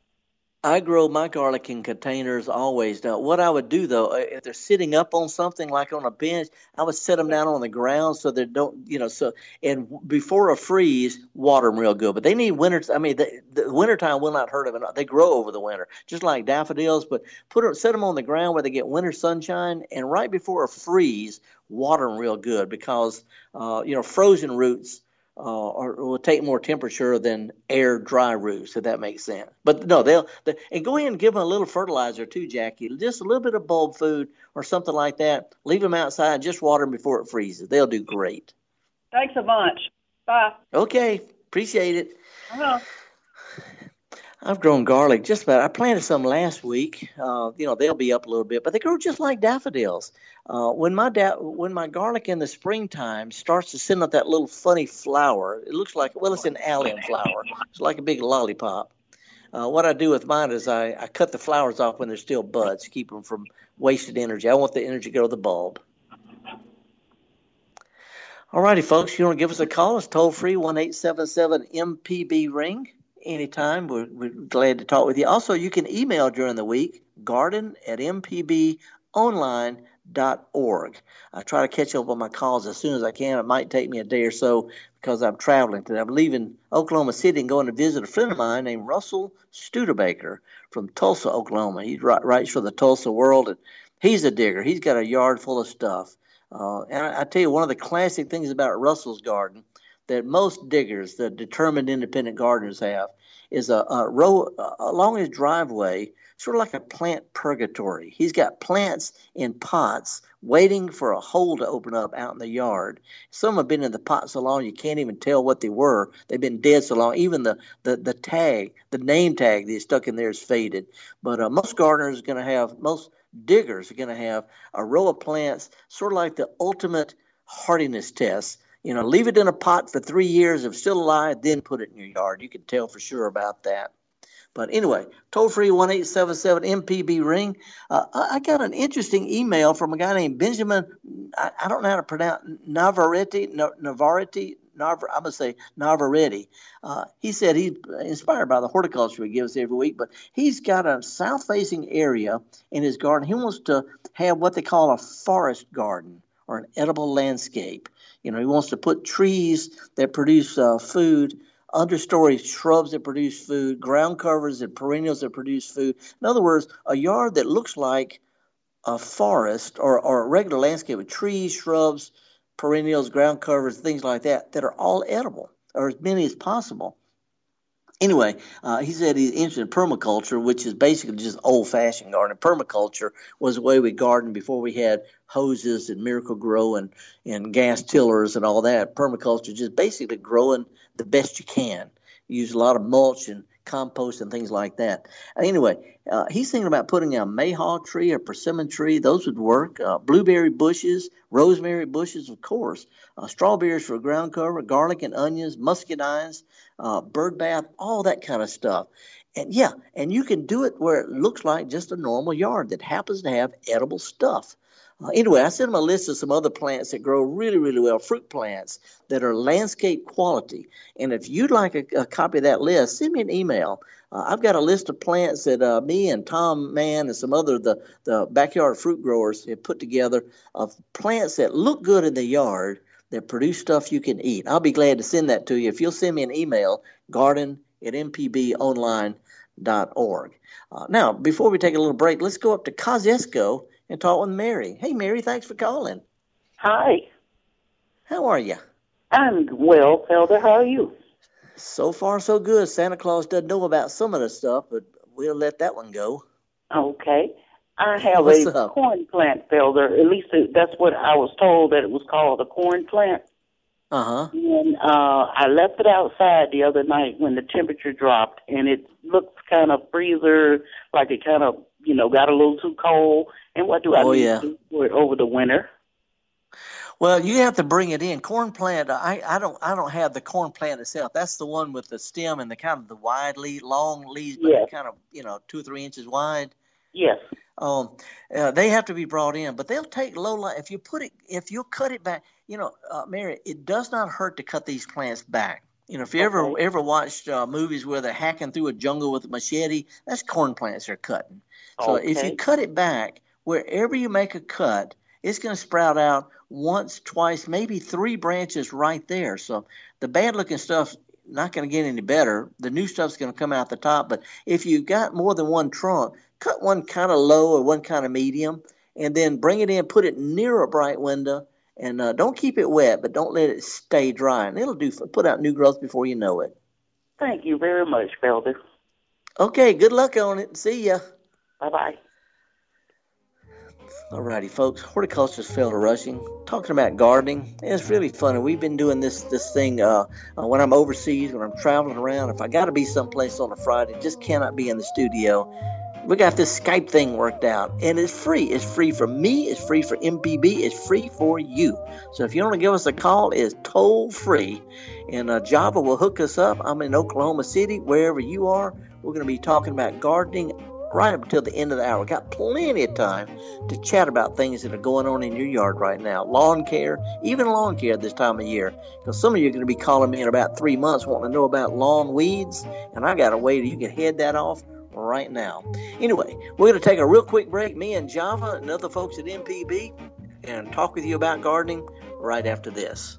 I grow my garlic in containers always. Now, what I would do though, if they're sitting up on something like on a bench, I would set them down on the ground so they don't, you know, so and before a freeze, water them real good. But they need winter. I mean, the, the wintertime will not hurt them. They grow over the winter, just like daffodils. But put them, set them on the ground where they get winter sunshine, and right before a freeze, water them real good because, uh, you know, frozen roots uh, or will take more temperature than air dry roots, if that makes sense. But no, they'll they, and go ahead and give them a little fertilizer too, Jackie. Just a little bit of bulb food or something like that. Leave them outside, just water them before it freezes. They'll do great. Thanks a bunch. Bye. Okay, appreciate it. Uh-huh. I've grown garlic just about. I planted some last week. Uh, you know, they'll be up a little bit, but they grow just like daffodils. Uh, when my da- when my garlic in the springtime starts to send up that little funny flower, it looks like well, it's an allium flower. It's like a big lollipop. Uh, what I do with mine is I, I cut the flowers off when they're still buds, keep them from wasted energy. I want the energy to go to the bulb. All righty, folks, you want to give us a call? It's toll free one eight seven seven MPB ring anytime. We're, we're glad to talk with you. Also, you can email during the week, garden at mpbonline.org. I try to catch up on my calls as soon as I can. It might take me a day or so because I'm traveling today. I'm leaving Oklahoma City and going to visit a friend of mine named Russell Studebaker from Tulsa, Oklahoma. He writes for the Tulsa World, and he's a digger. He's got a yard full of stuff. Uh, and I, I tell you, one of the classic things about Russell's garden – that most diggers, the determined independent gardeners have, is a, a row along his driveway, sort of like a plant purgatory. He's got plants in pots waiting for a hole to open up out in the yard. Some have been in the pot so long you can't even tell what they were. They've been dead so long. Even the, the, the tag, the name tag that's stuck in there is faded. But uh, most gardeners are going to have, most diggers are going to have a row of plants, sort of like the ultimate hardiness test. You know, leave it in a pot for three years. If still alive, then put it in your yard. You can tell for sure about that. But anyway, toll free one eight seven seven MPB ring. Uh, I got an interesting email from a guy named Benjamin. I, I don't know how to pronounce Navarrete. Navarrete. Navar, I'm gonna say Navarrete. Uh, he said he's inspired by the horticulture we give us every week, but he's got a south-facing area in his garden. He wants to have what they call a forest garden or an edible landscape. You know, he wants to put trees that produce uh, food understory shrubs that produce food, ground covers and perennials that produce food. In other words, a yard that looks like a forest or, or a regular landscape with trees, shrubs, perennials, ground covers, things like that, that are all edible, or as many as possible. Anyway, uh, he said he's interested in permaculture, which is basically just old-fashioned gardening. Permaculture was the way we gardened before we had hoses and Miracle-Gro and, and gas tillers and all that. Permaculture just basically growing the best you can. You use a lot of mulch and compost and things like that. Anyway, uh, he's thinking about putting a mayhaw tree, or persimmon tree. Those would work. Uh, blueberry bushes, rosemary bushes, of course. Uh, strawberries for ground cover, garlic and onions, muscadines, uh, bird bath, all that kind of stuff. And yeah, and you can do it where it looks like just a normal yard that happens to have edible stuff. Uh, anyway, I sent him a list of some other plants that grow really, really well, fruit plants that are landscape quality. And if you'd like a, a copy of that list, send me an email. Uh, I've got a list of plants that uh, me and Tom Mann and some other the the backyard fruit growers have put together of plants that look good in the yard that produce stuff you can eat. I'll be glad to send that to you if you'll send me an email, garden at mpbonline.org. Uh, now, before we take a little break, let's go up to Kosciusko and talk with Mary. Hey, Mary, thanks for calling. Hi. How are you? I'm well, Felder. How are you? So far, so good. Santa Claus doesn't know about some of the stuff, but we'll let that one go. Okay. I have What's a up? corn plant, Felder. At least that's what I was told that it was called a corn plant. Uh huh. And uh, I left it outside the other night when the temperature dropped, and it looks kind of freezer, like it kind of, you know, got a little too cold. And what do I Oh, need yeah. to do for it over the winter? Well, you have to bring it in. Corn plant. I, I don't I don't have the corn plant itself. That's the one with the stem and the kind of the wide lead, long leaves, but Yes. kind of you know two or three inches wide. Yes. Um, uh, they have to be brought in, but they'll take low light. If you put it, if you cut it back, you know, uh, Mary, it does not hurt to cut these plants back. You know, if you ever ever watched uh, movies where they're hacking through a jungle with a machete, that's corn plants they're cutting. So if you cut it back, wherever you make a cut, it's going to sprout out once, twice, maybe three branches right there. So the bad looking stuff's not going to get any better. The new stuff's going to come out the top. But if you've got more than one trunk, cut one kind of low or one kind of medium, and then bring it in, put it near a bright window, and uh, don't keep it wet, but don't let it stay dry, and it'll do put out new growth before you know it. Thank you very much, Felder. Okay, good luck on it. See ya. Bye bye. Alrighty, folks. Horticulturist Felder Rushing talking about gardening. It's really funny. We've been doing this this thing uh, uh, when I'm overseas, when I'm traveling around. If I got to be someplace on a Friday, just cannot be in the studio. We got this Skype thing worked out, and it's free. It's free for me. It's free for MPB. It's free for you. So if you want to give us a call, it's toll free, and uh, Java will hook us up. I'm in Oklahoma City, wherever you are. We're going to be talking about gardening right up until the end of the hour. We got plenty of time to chat about things that are going on in your yard right now. Lawn care, even lawn care this time of year. Because some of you are going to be calling me in about three months wanting to know about lawn weeds, and I got a way that you can head that off right now. Anyway, we're going to take a real quick break, me and Java and other folks at MPB, and talk with you about gardening right after this.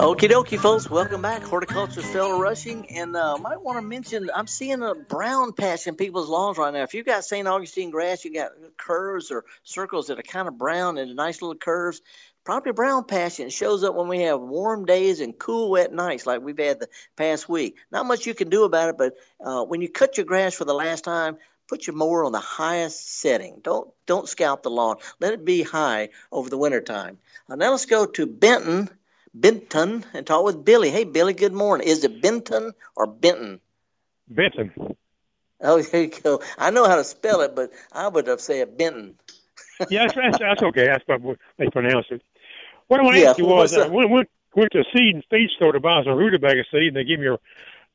Okie dokie, folks. Welcome back. Horticulturist Felder Rushing. And uh, might want to mention, I'm seeing a brown patch in people's lawns right now. If you've got St. Augustine grass, you got curves or circles that are kind of brown and nice little curves. Probably brown patch, and shows up when we have warm days and cool, wet nights like we've had the past week. Not much you can do about it, but uh, when you cut your grass for the last time, put your mower on the highest setting. Don't don't scalp the lawn. Let it be high over the winter time. Uh, now let's go to Benton Benton and talk with Billy. Hey, Billy, good morning. Is it Benton or Benton? Benton. Oh, [LAUGHS] there you go. I know how to spell it, but I would have said Benton. yeah, that's, that's, that's okay. That's what they pronounce it. What I want to yeah, ask you was, I uh, went, went, went to a seed and feed store to buy some rutabaga seed, and they give me your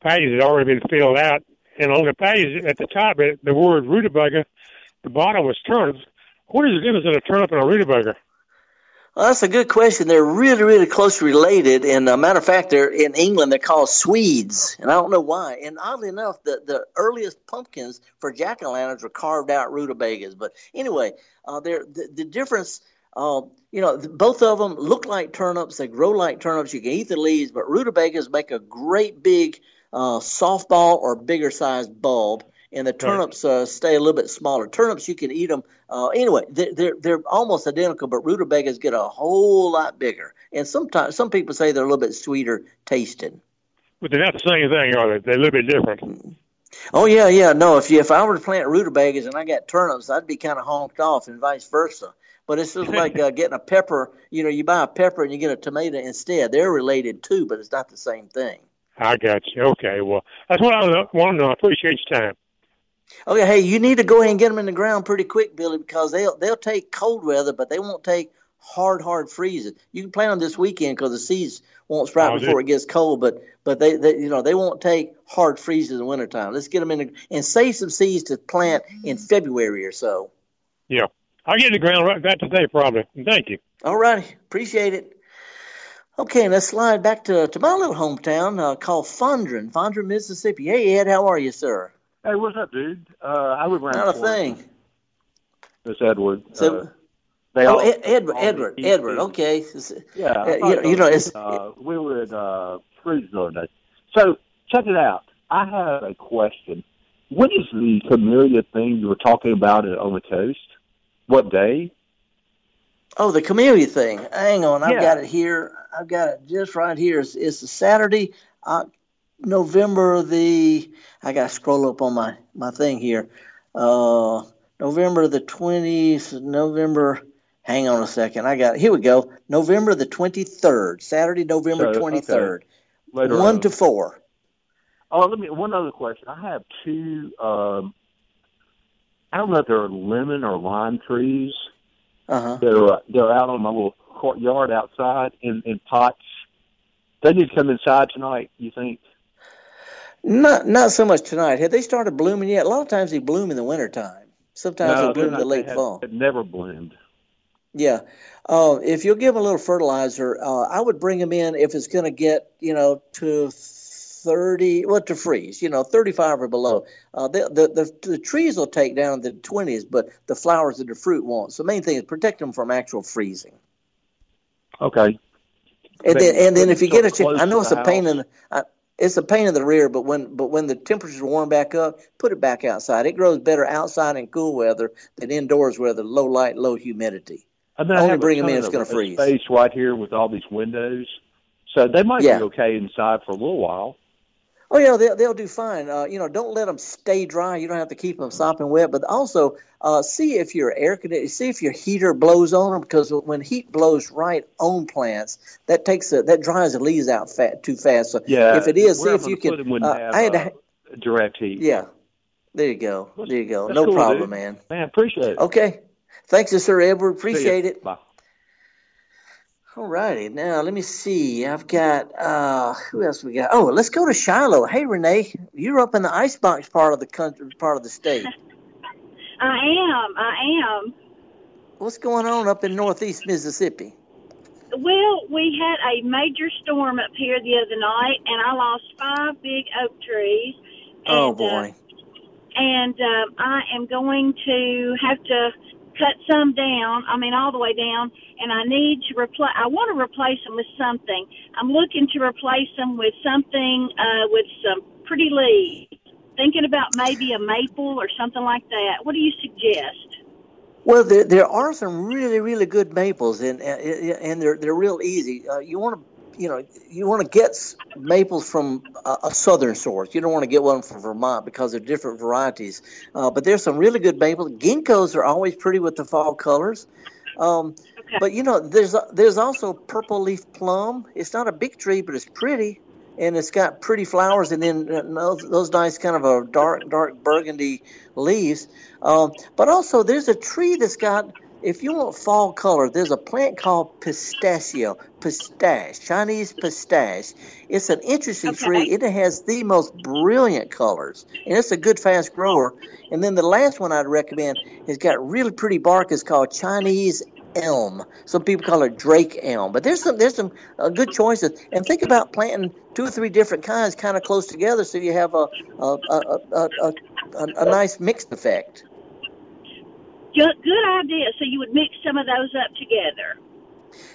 patties that had already been filled out. And on the patties at the top, the word rutabaga, the bottom was turnips. What is the difference in a turnip and a rutabaga? Well, that's a good question. They're really, really closely related. And a matter of fact, they're in England. They're called Swedes, and I don't know why. And oddly enough, the the earliest pumpkins for jack o' lanterns were carved out rutabagas. But anyway, uh, the, the difference. Uh, you know, both of them look like turnips. They grow like turnips. You can eat the leaves, but rutabagas make a great big uh, softball or bigger sized bulb and the turnips uh, stay a little bit smaller. Turnips you can eat them uh, anyway. They're, they're, they're almost identical, but rutabagas get a whole lot bigger. And sometimes some people say they're a little bit sweeter tasting. But they're not the same thing, are they? They're a little bit different. Oh yeah, yeah. No, if you, if I were to plant rutabagas and I got turnips, I'd be kind of honked off, and vice versa. But it's just like uh, getting a pepper. You know, you buy a pepper and you get a tomato instead. They're related too, but it's not the same thing. I got you. Okay, well, that's what I want to know. I appreciate your time. Okay, hey, you need to go ahead and get them in the ground pretty quick, Billy, because they'll they'll take cold weather, but they won't take hard, hard freezing. You can plant them this weekend because the seeds won't sprout oh, before it gets cold, but but they, they you know they won't take hard freezes in the wintertime. Let's get them in the, and save some seeds to plant in February or so. Yeah, I'll get in the ground right back today, probably. Thank you. All righty, appreciate it. Okay, let's slide back to, to my little hometown uh, called Fondren, Fondren, Mississippi. Hey, Ed, how are you, sir? Hey, what's up, dude? Uh, I live around. Not a thing. It's Edward. So, uh, oh, all, Ed, Edward, Edward, Edward. Okay. Yeah, uh, you, you, know, it's, uh, we were at uh, today. So check it out. I have a question. What is the camellia thing you were talking about on the coast? What day? Oh, the camellia thing. Hang on, I've yeah. got it here. I've got it just right here. It's, it's a Saturday, November the I got to scroll up on my my thing here. Uh, November the twentieth. November. Hang on a second. I got here. We go. November the twenty third. Saturday, November twenty third. Okay. One on. to four. Oh, let me. One other question. I have two. Um, I don't know if they're lemon or lime trees. Uh-huh. They're they're out on my little courtyard outside in in pots. They need to come inside tonight. You think? Not not so much tonight. Have they started blooming yet? A lot of times they bloom in the wintertime. Sometimes no, they bloom in the late have, fall. It never bloomed. Yeah. Uh, if you'll give them a little fertilizer, uh, I would bring them in if it's going to get, you know, to 30, what to freeze, you know, 35 or below. Uh, the, the, the, the trees will take down the 20s, but the flowers and the fruit won't. So the main thing is protect them from actual freezing. Okay. And then, and then if you get a chance, I know it's a pain in the, I, it's a pain in the rear, but when but when the temperatures warm back up, put it back outside. It grows better outside in cool weather than indoors where the low light, low humidity. I mean, Only I bring them in, it's going to freeze. Space right here with all these windows, so they might yeah. be okay inside for a little while. Oh yeah, they'll they'll do fine. Uh, you know, don't let them stay dry. You don't have to keep them sopping wet, but also uh, see if your air conditioner, see if your heater blows on them because when heat blows right on plants, that takes a, that dries the leaves out fat, too fast. So yeah, if it is, see if you can. Uh, have, I had to, uh, direct heat. Yeah, there you go. There you go. That's no cool, problem, dude. man. Man, appreciate it. Okay, thanks, Sir Edward. Appreciate it. Bye. All righty. Now let me see. I've got uh who else we got? Oh, let's go to Shiloh. Hey Renee, you're up in the icebox part of the country part of the state. [LAUGHS] I am. I am. What's going on up in northeast Mississippi? Well, we had a major storm up here the other night, and I lost five big oak trees. And, oh boy. Uh, and um, I am going to have to cut some down. I mean, all the way down, and I need to replace. I want to replace them with something. I'm looking to replace them with something uh, with some pretty leaves. Thinking about maybe a maple or something like that. What do you suggest? Well, there, there are some really, really good maples, and and they're they're real easy. Uh, you want to, you know, you want to get maples from a, a, southern source. You don't want to get one from Vermont because they're different varieties. Uh, but there's some really good maples. Ginkgos are always pretty with the fall colors. Um, okay. But you know, there's there's also purple leaf plum. It's not a big tree, but it's pretty and it's got pretty flowers and then uh, those, those nice kind of a dark dark burgundy leaves um, but also there's a tree that's got if you want fall color there's a plant called pistachio pistache chinese pistache it's an interesting okay. tree it has the most brilliant colors and it's a good fast grower and then the last one i'd recommend has got really pretty bark It's called chinese elm. Some people call it Drake elm, but there's some there's some uh, good choices. And think about planting two or three different kinds kind of close together, so you have a a a, a, a, a nice mixed effect. Good, good idea. So you would mix some of those up together.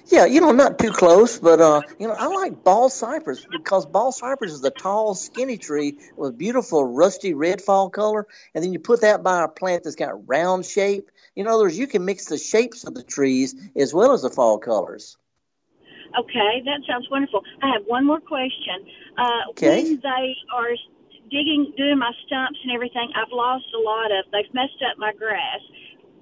Yeah, you know, not too close, but uh, you know, I like bald cypress because bald cypress is a tall, skinny tree with beautiful rusty red fall color, and then you put that by a plant that's got round shape, in other words, you can mix the shapes of the trees as well as the fall colors. Okay, that sounds wonderful. I have one more question. Uh, okay. When they are digging, doing my stumps and everything, I've lost a lot of. They've messed up my grass.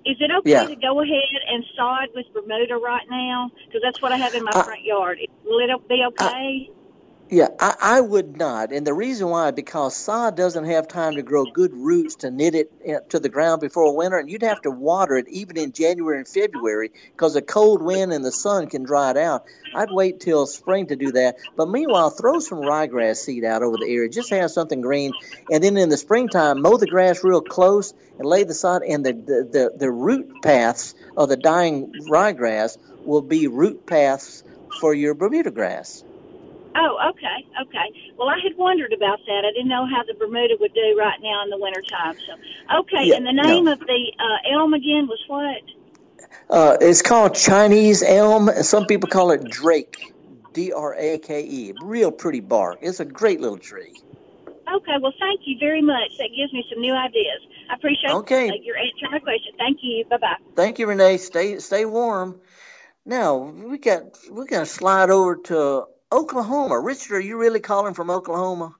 Is it okay yeah. to go ahead and sod with Bermuda right now? Because that's what I have in my uh, front yard. Will it be okay? Yeah, I, I would not. And the reason why, because sod doesn't have time to grow good roots to knit it eh, to the ground before winter, and you'd have to water it even in January and February because a cold wind and the sun can dry it out. I'd wait till spring to do that. But meanwhile, throw some ryegrass seed out over the area. Just have something green. And then in the springtime, mow the grass real close and lay the sod, and the, the, the, the root paths of the dying ryegrass will be root paths for your Bermuda grass. Oh, okay, okay. Well, I had wondered about that. I didn't know how the Bermuda would do right now in the wintertime. So, okay. Yeah, and the name no. of the uh, elm again was what? Uh, it's called Chinese elm. Some people call it Drake, D R A K E. Real pretty bark. It's a great little tree. Okay. Well, thank you very much. That gives me some new ideas. I appreciate Okay. uh, your answering my question. Thank you. Bye bye. Thank you, Renee. Stay stay warm. Now we got we got to slide over to Oklahoma. Richard, are you really calling from Oklahoma?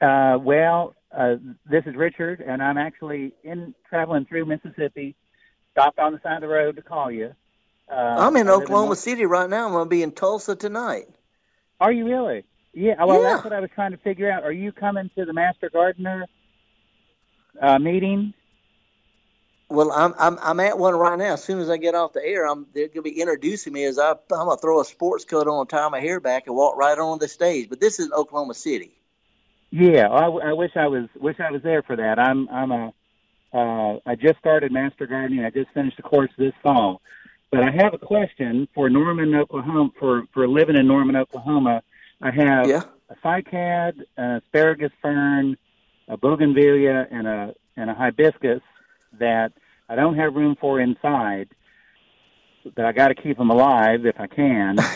Uh, well, uh, this is Richard, and I'm actually in traveling through Mississippi. Stopped on the side of the road to call you. Uh, I'm in Oklahoma North- City right now. I'm going to be in Tulsa tonight. Are you really? Yeah. Well, Yeah. that's what I was trying to figure out. Are you coming to the Master Gardener uh, meeting? Well, I'm I'm I'm at one right now. As soon as I get off the air, I'm they're going to be introducing me as I I'm going to throw a sports coat on, tie my hair back, and walk right on the stage. But this is Oklahoma City. Yeah, I, I wish I was wish I was there for that. I'm I'm a uh, I just started master gardening. I just finished the course this fall, but I have a question for Norman, Oklahoma. For for living in Norman, Oklahoma, I have Yeah. a cycad, an asparagus fern, a bougainvillea, and a and a hibiscus that I don't have room for inside. But I got to keep them alive if I can. [LAUGHS]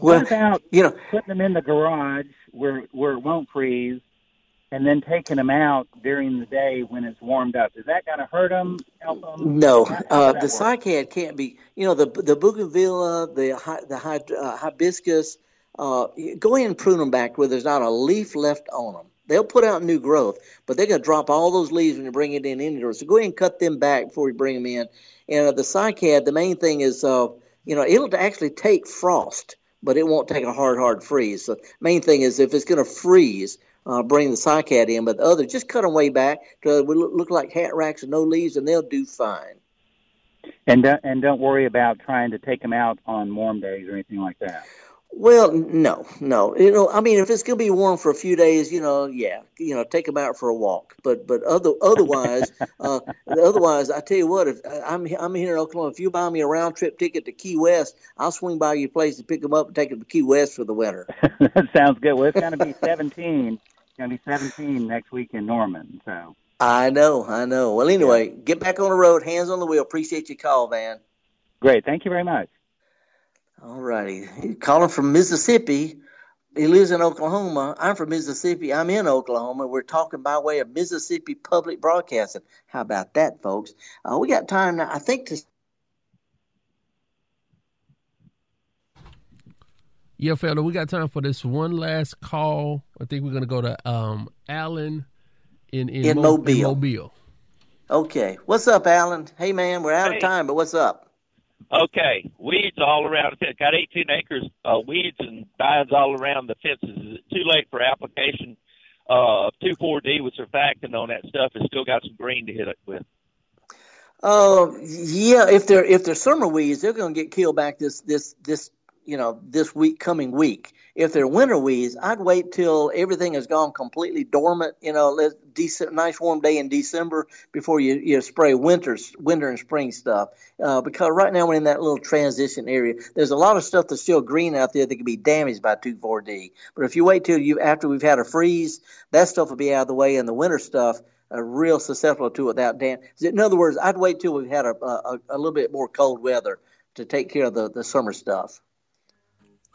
Well, what about you know putting them in the garage where where it won't freeze, and then taking them out during the day when it's warmed up? Is that going to hurt them? Help them? No, uh, the that cycad can't be. You know, the the bougainvillea, the the uh, hibiscus. Uh, go ahead and prune them back where there's not a leaf left on them. They'll put out new growth, but they're going to drop all those leaves when you bring it in indoors. So go ahead and cut them back before you bring them in. And uh, the cycad, the main thing is, uh, you know, it'll actually take frost, but it won't take a hard, hard freeze. So main thing is if it's going to freeze, uh, bring the cycad in. But the other, just cut them way back to it look, like hat racks with no leaves, and they'll do fine. And don't, and don't worry about trying to take them out on warm days or anything like that. Well, no, no. You know, I mean, if it's gonna be warm for a few days, you know, yeah, you know, take them out for a walk. But but other otherwise, [LAUGHS] uh, otherwise, I tell you what, if I'm I'm here in Oklahoma, if you buy me a round trip ticket to Key West, I'll swing by your place to pick them up and take them to Key West for the winter. that [LAUGHS] sounds good. Well, it's gonna be 17. It's gonna be 17 next week in Norman. So. I know, I know. Well, anyway, yeah. get back on the road, hands on the wheel. Appreciate your call, Van. Great, thank you very much. All righty. Calling from Mississippi. He lives in Oklahoma. I'm from Mississippi. I'm in Oklahoma. We're talking by way of Mississippi Public Broadcasting. How about that, folks? Uh, we got time now, I think, to. Yeah, fella, we got time for this one last call. I think we're going to go to um, Alan in, in, in Mo- Mobile. In Mobile. Okay. What's up, Alan? Hey, man, we're out hey. of time, but what's up? Okay, weeds all around the fence. Got 18 acres of weeds and vines all around the fences. Is it too late for application of uh, 2,4-D with surfactant on that stuff? It's still got some green to hit it with. Uh, yeah. If they're if they're summer weeds, they're going to get killed back this this this you know this week coming week. If they're winter weeds, I'd wait till everything has gone completely dormant. You know, decent, nice warm day in December before you, you spray winter's winter and spring stuff. Uh, because right now we're in that little transition area. There's a lot of stuff that's still green out there that can be damaged by 2,4-D. But if you wait till you after we've had a freeze, that stuff will be out of the way, and the winter stuff are real susceptible to it without damage. In other words, I'd wait till we've had a, a, a little bit more cold weather to take care of the, the summer stuff.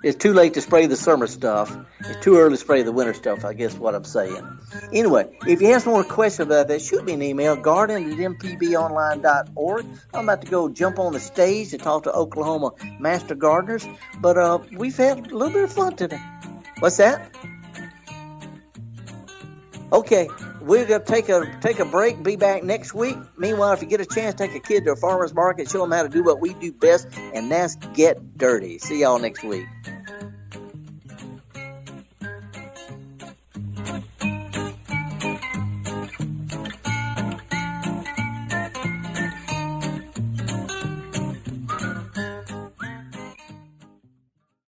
It's too late to spray the summer stuff. It's too early to spray the winter stuff, I guess what I'm saying. Anyway, if you have some more questions about that, shoot me an email, garden at mpbonline.org. I'm about to go jump on the stage and talk to Oklahoma master gardeners, but uh, we've had a little bit of fun today. What's that? Okay, we're gonna take a take a break. Be back next week. Meanwhile, if you get a chance, take a kid to a farmer's market, show them how to do what we do best, and that's get dirty. See y'all next week.